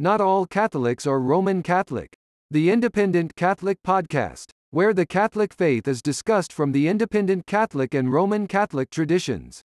Not all Catholics are Roman Catholic. The Independent Catholic Podcast, where the Catholic faith is discussed from the independent Catholic and Roman Catholic traditions.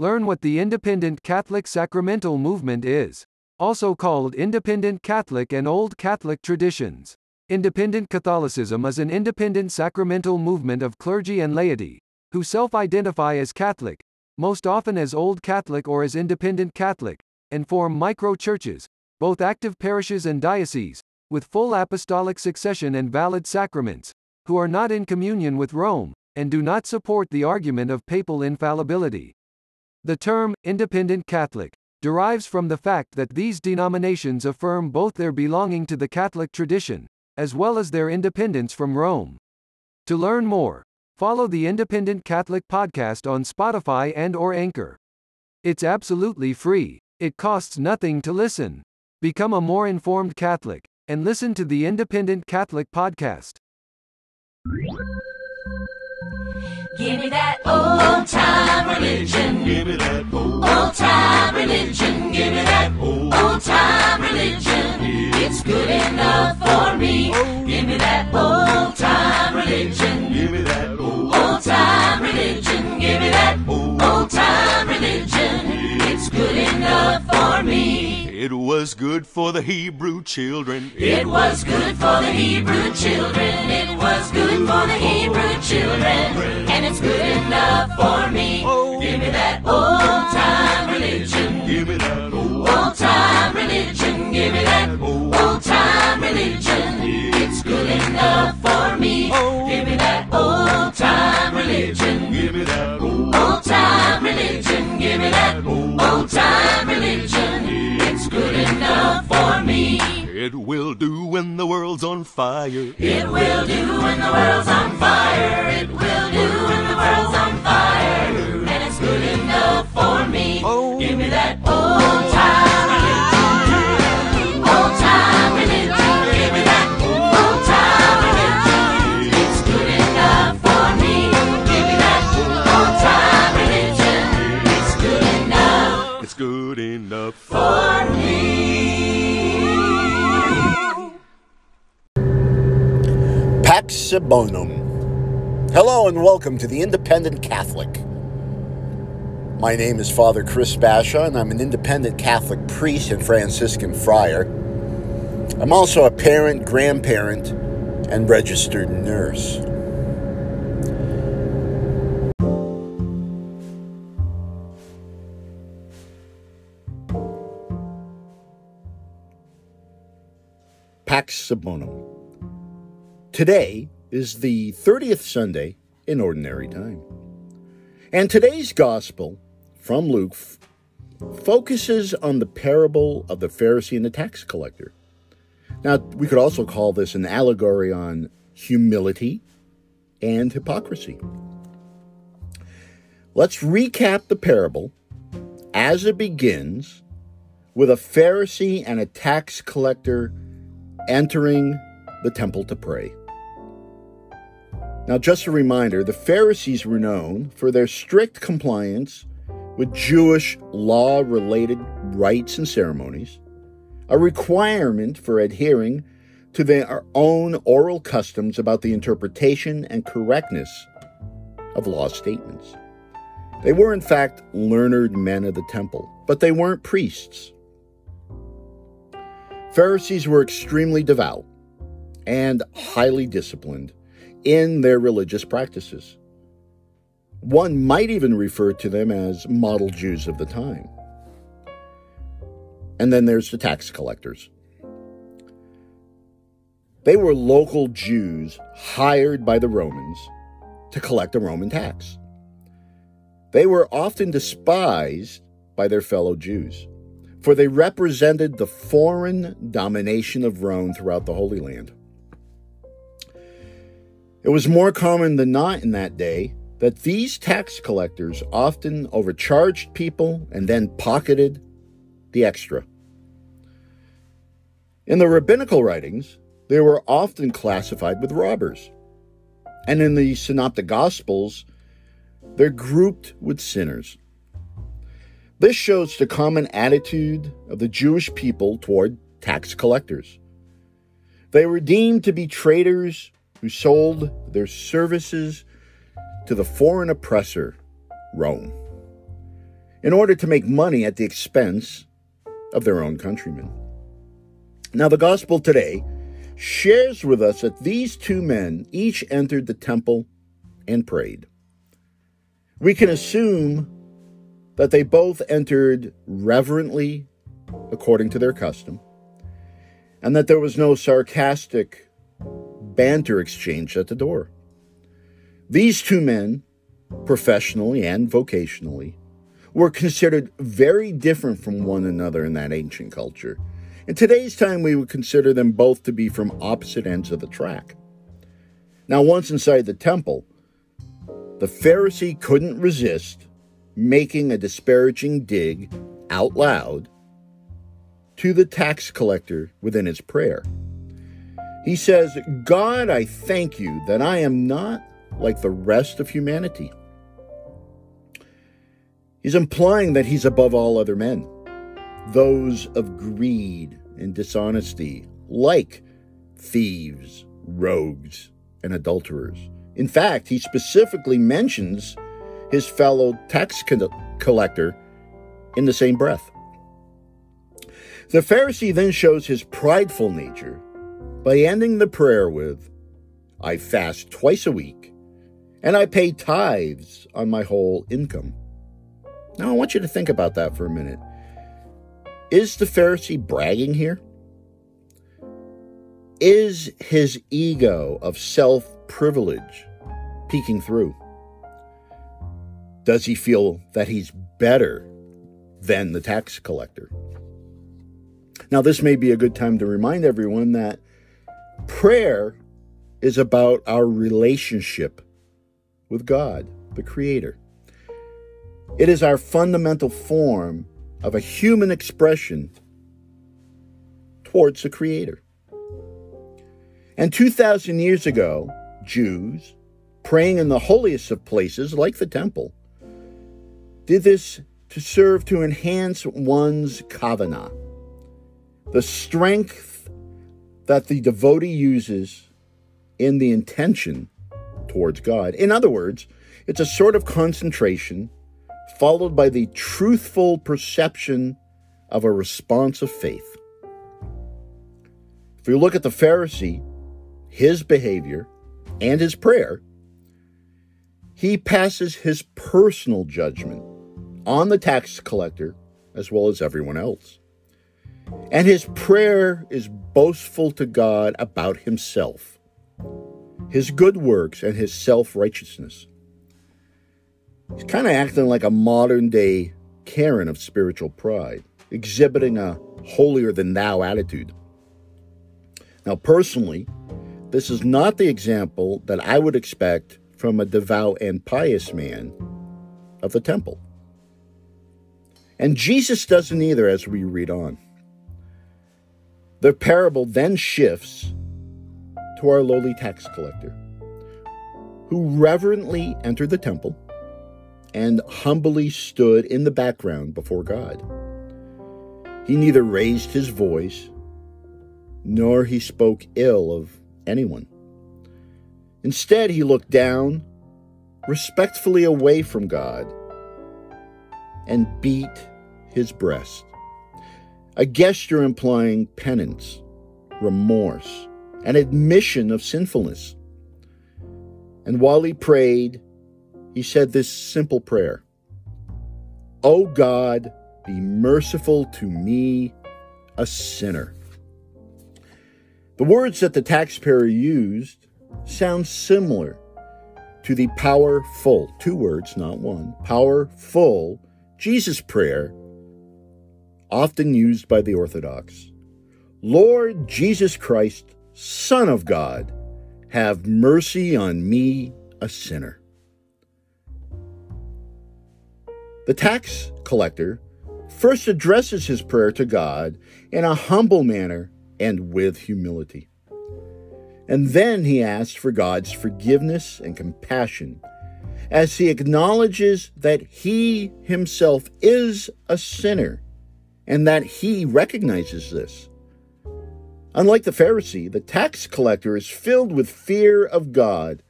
Learn what the Independent Catholic Sacramental Movement is, also called Independent Catholic and Old Catholic traditions. Independent Catholicism is an independent sacramental movement of clergy and laity who self identify as Catholic, most often as Old Catholic or as Independent Catholic, and form micro churches, both active parishes and dioceses, with full apostolic succession and valid sacraments, who are not in communion with Rome, and do not support the argument of papal infallibility. The term, independent Catholic, derives from the fact that these denominations affirm both their belonging to the Catholic tradition, as well as their independence from Rome. To learn more, follow the Independent Catholic Podcast on Spotify and or Anchor. It's absolutely free. It costs nothing to listen. Become a more informed Catholic and listen to the Independent Catholic Podcast. Give me that old time religion. Give me that old, Old time religion. Give me that old old time religion. It's good enough for me. Give me that old time religion. give me that old, Old time religion. Give me that old time religion. It's good enough for me. It was good for the Hebrew children. It was good for the Hebrew children. It was good for the Hebrew children. And it's good enough for me. Oh. Give me that old time religion. Give me that old, time religion. Give me that oh. old time religion. It's good enough for me. Oh. Give me that old time religion. give me that Old time religion. Give me that old time religion. It's good enough for me. it will do when the world's on fire. It will do when the world's on fire. It will do when the world's on fire. And it's good enough for me. Oh. Give me that old time Bonum. Hello and welcome to the Independent Catholic. My name is Father Chris Basha, and I'm an independent Catholic priest and Franciscan friar. I'm also a parent, grandparent, and registered nurse. Pax Bonum. Today is the 30th Sunday in Ordinary Time. And today's Gospel from Luke f- focuses on the parable of the Pharisee and the tax collector. Now, we could also call this an allegory on humility and hypocrisy. Let's recap the parable as it begins with a Pharisee and a tax collector entering the temple to pray. Now, just a reminder the Pharisees were known for their strict compliance with Jewish law related rites and ceremonies, a requirement for adhering to their own oral customs about the interpretation and correctness of law statements. They were, in fact, learned men of the temple, but they weren't priests. Pharisees were extremely devout and highly disciplined in their religious practices. One might even refer to them as model Jews of the time. And then there's the tax collectors. They were local Jews hired by the Romans to collect a Roman tax. They were often despised by their fellow Jews, for they represented the foreign domination of Rome throughout the Holy Land. It was more common than not in that day that these tax collectors often overcharged people and then pocketed the extra. In the rabbinical writings, they were often classified with robbers. And in the Synoptic Gospels, they're grouped with sinners. This shows the common attitude of the Jewish people toward tax collectors. They were deemed to be traitors who sold their services to the foreign oppressor, Rome, in order to make money at the expense of their own countrymen. Now, the gospel today shares with us that these two men each entered the temple and prayed. We can assume that they both entered reverently according to their custom, and that there was no sarcastic banter exchanged at the door. These two men, professionally and vocationally, were considered very different from one another in that ancient culture. In today's time, we would consider them both to be from opposite ends of the track. Now, once inside the temple, the Pharisee couldn't resist making a disparaging dig out loud to the tax collector within his prayer. He says, God, I thank you that I am not like the rest of humanity. He's implying that he's above all other men, those of greed and dishonesty, like thieves, rogues, and adulterers. In fact, he specifically mentions his fellow tax collector in the same breath. The Pharisee then shows his prideful nature by ending the prayer with, I fast twice a week, and I pay tithes on my whole income. Now, I want you to think about that for a minute. Is the Pharisee bragging here? Is his ego of self privilege peeking through? Does he feel that he's better than the tax collector? Now, this may be a good time to remind everyone that prayer is about our relationship with God, the Creator. It is our fundamental form of a human expression towards the Creator. And 2,000 years ago, Jews, praying in the holiest of places like the temple, did this to serve to enhance one's kavanah, the strength that the devotee uses in the intention towards God. In other words, it's a sort of concentration followed by the truthful perception of a response of faith. If you look at the Pharisee, his behavior, and his prayer, he passes his personal judgment on the tax collector as well as everyone else. And his prayer is boastful to God about himself, his good works, and his self righteousness. He's kind of acting like a modern day Karen of spiritual pride, exhibiting a holier than thou attitude. Now, personally, this is not the example that I would expect from a devout and pious man of the temple. And Jesus doesn't either as we read on. The parable then shifts to our lowly tax collector, who reverently entered the temple and humbly stood in the background before God. He neither raised his voice nor he spoke ill of anyone. Instead, he looked down, respectfully away from God, and beat his breast a gesture implying penance, remorse, and admission of sinfulness. And while he prayed, he said this simple prayer O God, be merciful to me, a sinner. The words that the taxpayer used sound similar to the powerful, two words, not one, powerful Jesus prayer often used by the Orthodox. Lord Jesus Christ, Son of God, have mercy on me, a sinner. The tax collector first addresses his prayer to God in a humble manner and with humility. And then he asks for God's forgiveness and compassion as he acknowledges that he himself is a sinner and that he recognizes this. Unlike the Pharisee, the tax collector is filled with fear of God.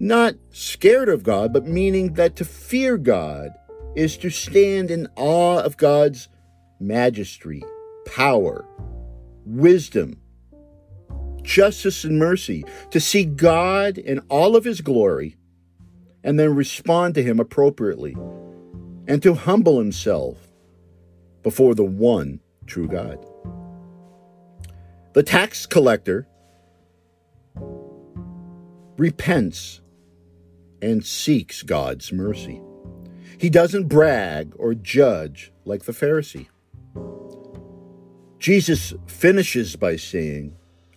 Not scared of God, but meaning that to fear God is to stand in awe of God's majesty, power, wisdom, justice, and mercy, to see God in all of his glory and then respond to him appropriately, and to humble himself before the one true God. The tax collector repents and seeks God's mercy. He doesn't brag or judge like the Pharisee. Jesus finishes by saying,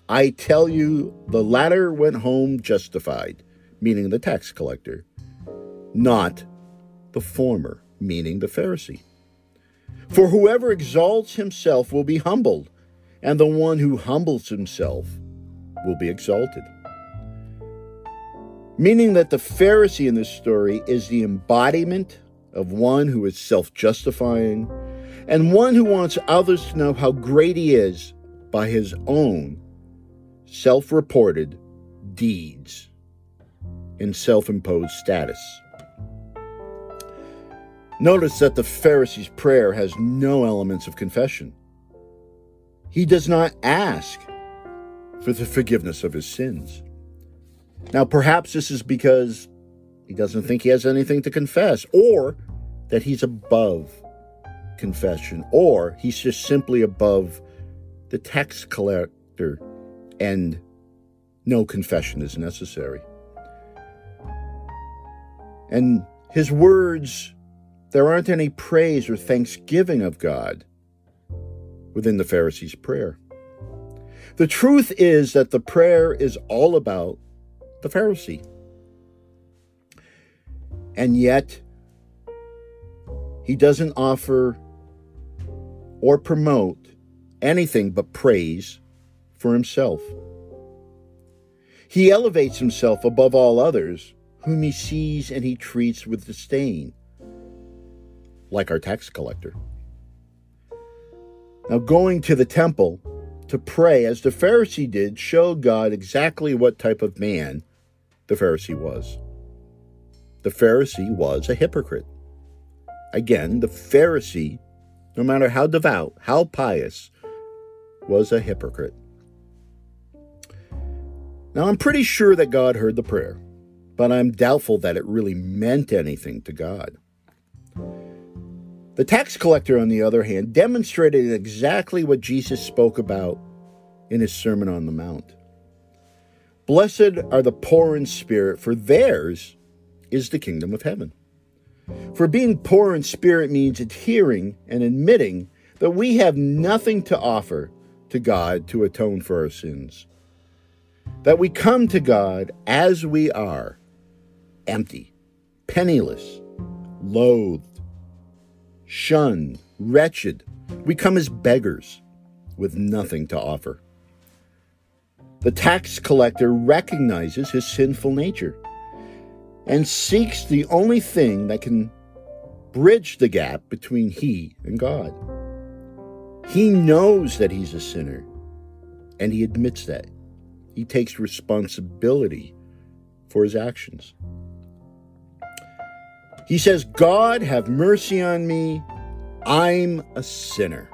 I tell you, the latter went home justified, meaning the tax collector, not the former, meaning the Pharisee. For whoever exalts himself will be humbled, and the one who humbles himself will be exalted. Meaning that the Pharisee in this story is the embodiment of one who is self justifying and one who wants others to know how great he is by his own self reported deeds in self imposed status. Notice that the Pharisee's prayer has no elements of confession. He does not ask for the forgiveness of his sins. Now, perhaps this is because he doesn't think he has anything to confess, or that he's above confession, or he's just simply above the tax collector and no confession is necessary. And his words, there aren't any praise or thanksgiving of God within the Pharisee's prayer. The truth is that the prayer is all about the Pharisee. And yet, he doesn't offer or promote anything but praise for himself. He elevates himself above all others whom he sees and he treats with disdain, like our tax collector. Now, going to the temple to pray as the Pharisee did showed God exactly what type of man the Pharisee was. The Pharisee was a hypocrite. Again, the Pharisee, no matter how devout, how pious, was a hypocrite. Now, I'm pretty sure that God heard the prayer, but I'm doubtful that it really meant anything to God. The tax collector, on the other hand, demonstrated exactly what Jesus spoke about in his Sermon on the Mount. Blessed are the poor in spirit, for theirs is the kingdom of heaven. For being poor in spirit means adhering and admitting that we have nothing to offer to God to atone for our sins. That we come to God as we are, empty, penniless, loathed, shunned, wretched. We come as beggars with nothing to offer. The tax collector recognizes his sinful nature and seeks the only thing that can bridge the gap between he and God. He knows that he's a sinner, and he admits that. He takes responsibility for his actions. He says, God, have mercy on me. I'm a sinner.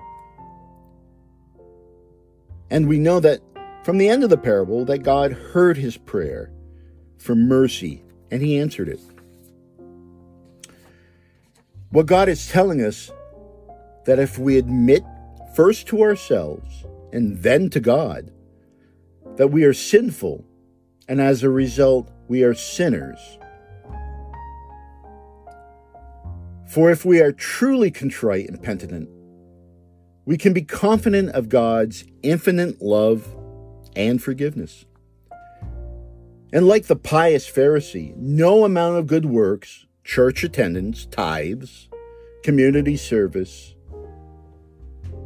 And we know that from the end of the parable that God heard his prayer for mercy and he answered it. What God is telling us that if we admit first to ourselves and then to God that we are sinful and as a result we are sinners. For if we are truly contrite and penitent, we can be confident of God's infinite love and forgiveness. And like the pious Pharisee, no amount of good works, church attendance, tithes, community service,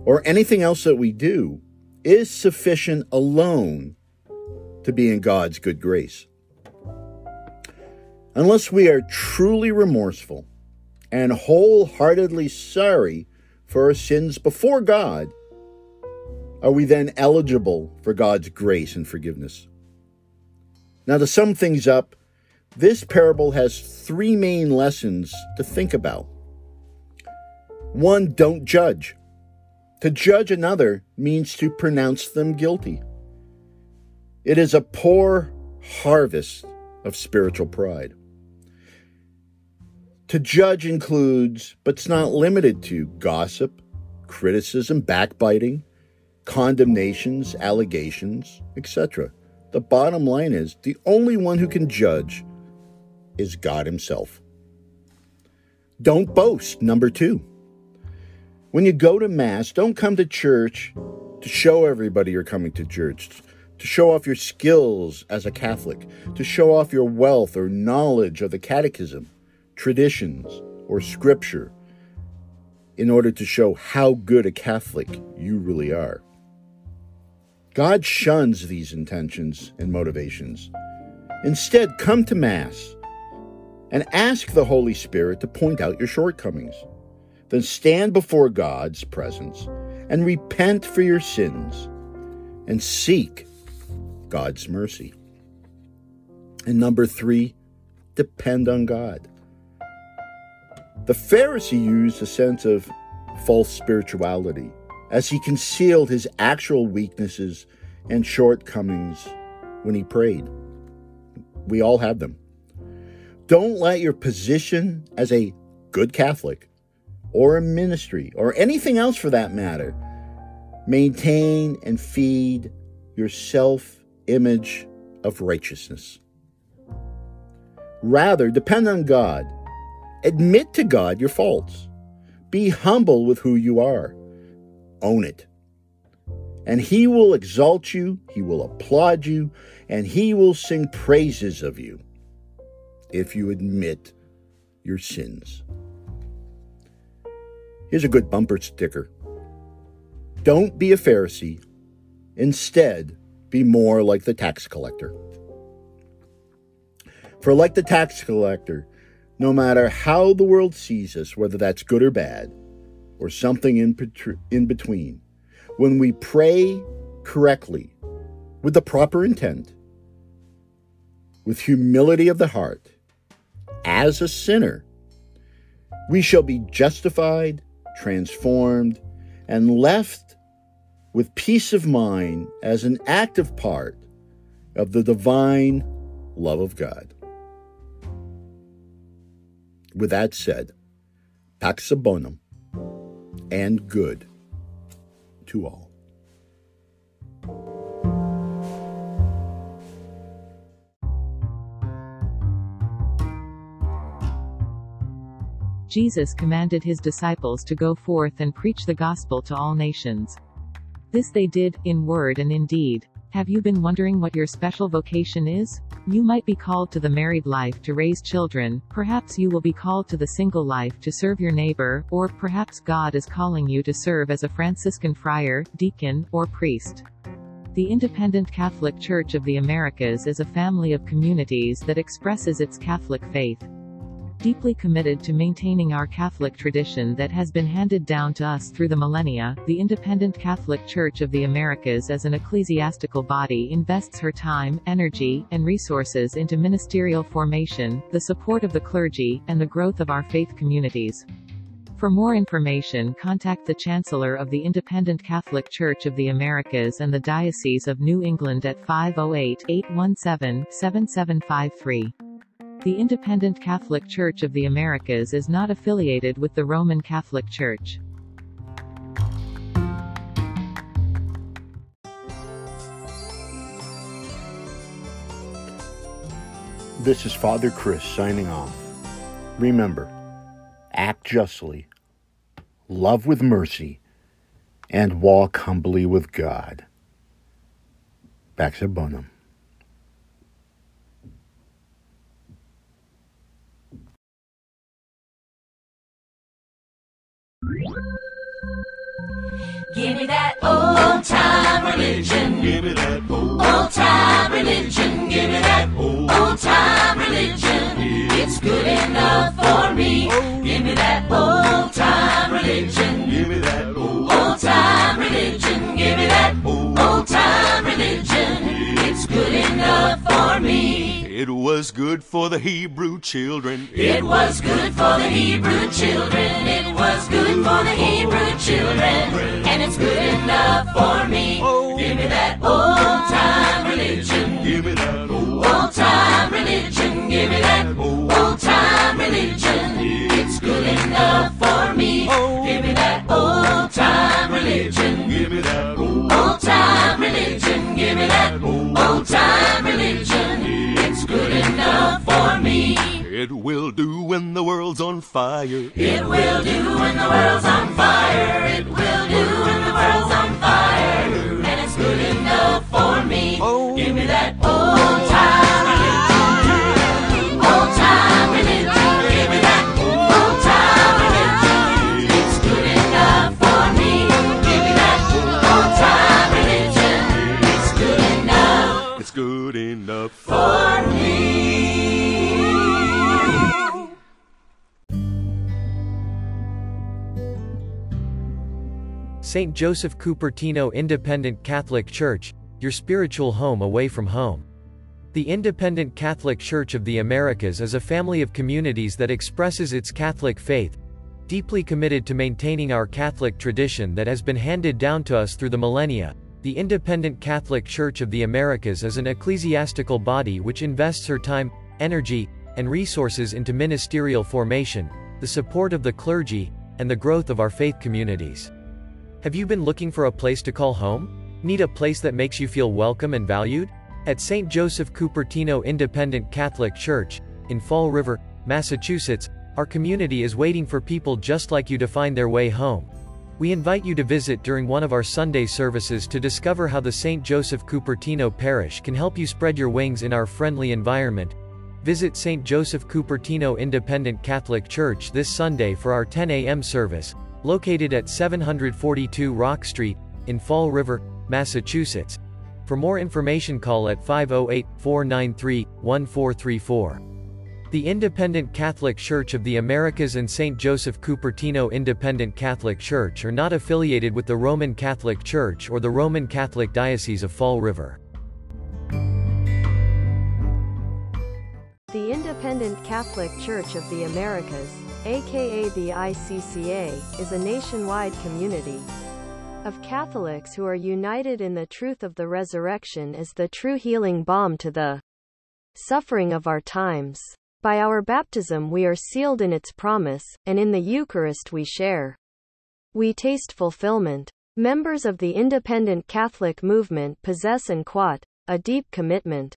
or anything else that we do is sufficient alone to be in God's good grace. Unless we are truly remorseful and wholeheartedly sorry for our sins before God, are we then eligible for God's grace and forgiveness? Now, to sum things up, this parable has three main lessons to think about. One, don't judge. To judge another means to pronounce them guilty. It is a poor harvest of spiritual pride. To judge includes, but it's not limited to, gossip, criticism, backbiting, condemnations, allegations, etc. The bottom line is the only one who can judge is God Himself. Don't boast, number two. When you go to Mass, don't come to church to show everybody you're coming to church, to show off your skills as a Catholic, to show off your wealth or knowledge of the Catechism, traditions, or Scripture, in order to show how good a Catholic you really are. God shuns these intentions and motivations. Instead, come to Mass and ask the Holy Spirit to point out your shortcomings. Then stand before God's presence and repent for your sins and seek God's mercy. And number three, depend on God. The Pharisee used a sense of false spirituality as he concealed his actual weaknesses and shortcomings when he prayed. We all have them. Don't let your position as a good Catholic or a ministry or anything else for that matter maintain and feed your self image of righteousness. Rather, depend on God. Admit to God your faults. Be humble with who you are. Own it. And He will exalt you, He will applaud you, and He will sing praises of you if you admit your sins. Here's a good bumper sticker Don't be a Pharisee. Instead, be more like the tax collector. For, like the tax collector, no matter how the world sees us, whether that's good or bad, or something in, in between, when we pray correctly, with the proper intent, with humility of the heart, as a sinner, we shall be justified, transformed, and left with peace of mind as an active part of the divine love of God. With that said, Pax bonum and good to all. Jesus commanded his disciples to go forth and preach the gospel to all nations. This they did, in word and in deed. Have you been wondering what your special vocation is? You might be called to the married life to raise children, perhaps you will be called to the single life to serve your neighbor, or perhaps God is calling you to serve as a Franciscan friar, deacon, or priest. The Independent Catholic Church of the Americas is a family of communities that expresses its Catholic faith deeply committed to maintaining our Catholic tradition that has been handed down to us through the millennia, the Independent Catholic Church of the Americas as an ecclesiastical body invests her time, energy, and resources into ministerial formation, the support of the clergy, and the growth of our faith communities. For more information contact the Chancellor of the Independent Catholic Church of the Americas and the Diocese of New England at 508-817-7753. The Independent Catholic Church of the Americas is not affiliated with the Roman Catholic Church. This is Father Chris signing off. Remember, act justly, love with mercy, and walk humbly with God. Pax bonum. Give me that old time religion. Give me that old, Old time religion. Give me that old time good for the Hebrew children. It was good for the Hebrew children. It was good for the Hebrew children. And it's good enough for me. Oh. Give me that old time religion. Give me that old time religion. Give me that old time religion. It's good enough for me. Oh. Give me that old time religion. Give me that Old time religion. Give me that old time religion. It will do when the world's on fire. It will do when the world's on fire. It will St. Joseph Cupertino Independent Catholic Church, your spiritual home away from home. The Independent Catholic Church of the Americas is a family of communities that expresses its Catholic faith, deeply committed to maintaining our Catholic tradition that has been handed down to us through the millennia. The Independent Catholic Church of the Americas is an ecclesiastical body which invests her time, energy, and resources into ministerial formation, the support of the clergy, and the growth of our faith communities. Have you been looking for a place to call home? Need a place that makes you feel welcome and valued? At St. Joseph Cupertino Independent Catholic Church, in Fall River, Massachusetts, our community is waiting for people just like you to find their way home. We invite you to visit during one of our Sunday services to discover how the St. Joseph Cupertino Parish can help you spread your wings in our friendly environment. Visit St. Joseph Cupertino Independent Catholic Church this Sunday for our 10 a.m. service, located at 742 Rock Street, in Fall River, Massachusetts. For more information call at 508 493 1434. The Independent Catholic Church of the Americas and St. Joseph Cupertino Independent Catholic Church are not affiliated with the Roman Catholic Church or the Roman Catholic Diocese of Fall River. Independent Catholic Church of the Americas, aka the ICCA, is a nationwide community of Catholics who are united in the truth of the resurrection as the true healing balm to the suffering of our times. By our baptism we are sealed in its promise, and in the Eucharist we share. We taste fulfillment. Members of the independent Catholic movement possess and quat, a deep commitment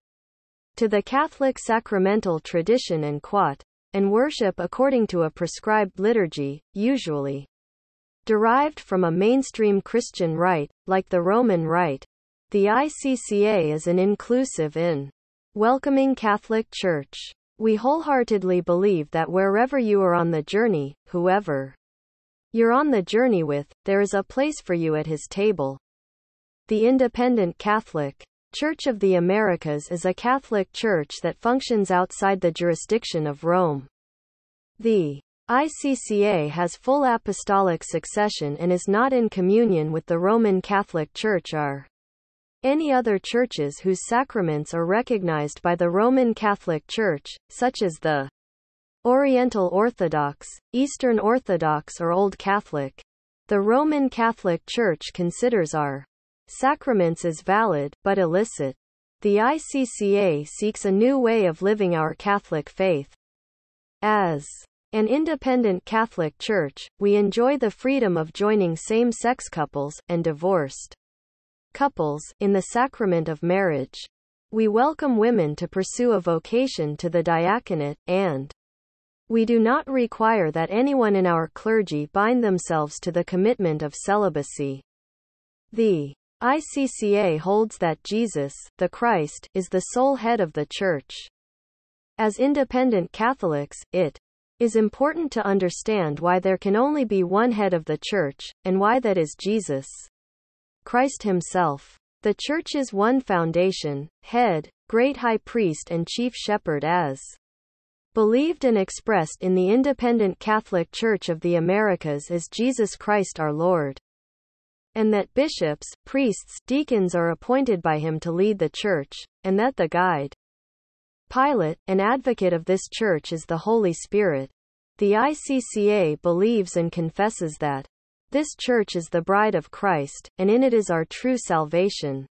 to the Catholic sacramental tradition and quat, and worship according to a prescribed liturgy, usually derived from a mainstream Christian rite, like the Roman Rite. The ICCA is an inclusive in welcoming Catholic Church. We wholeheartedly believe that wherever you are on the journey, whoever you're on the journey with, there is a place for you at his table. The Independent Catholic Church of the Americas is a Catholic church that functions outside the jurisdiction of Rome. The ICCA has full apostolic succession and is not in communion with the Roman Catholic Church are any other churches whose sacraments are recognized by the Roman Catholic Church, such as the Oriental Orthodox, Eastern Orthodox or Old Catholic. The Roman Catholic Church considers our sacraments is valid, but illicit. The ICCA seeks a new way of living our Catholic faith. As an independent Catholic Church, we enjoy the freedom of joining same-sex couples, and divorced couples, in the sacrament of marriage. We welcome women to pursue a vocation to the diaconate, and we do not require that anyone in our clergy bind themselves to the commitment of celibacy. The ICCA holds that Jesus, the Christ, is the sole head of the Church. As independent Catholics, it is important to understand why there can only be one head of the Church, and why that is Jesus Christ Himself. The Church's one foundation, head, great high priest, and chief shepherd as believed and expressed in the independent Catholic Church of the Americas is Jesus Christ our Lord. And that bishops, priests, deacons are appointed by him to lead the church, and that the guide pilot, an advocate of this church is the Holy Spirit. The ICCA believes and confesses that this church is the bride of Christ, and in it is our true salvation.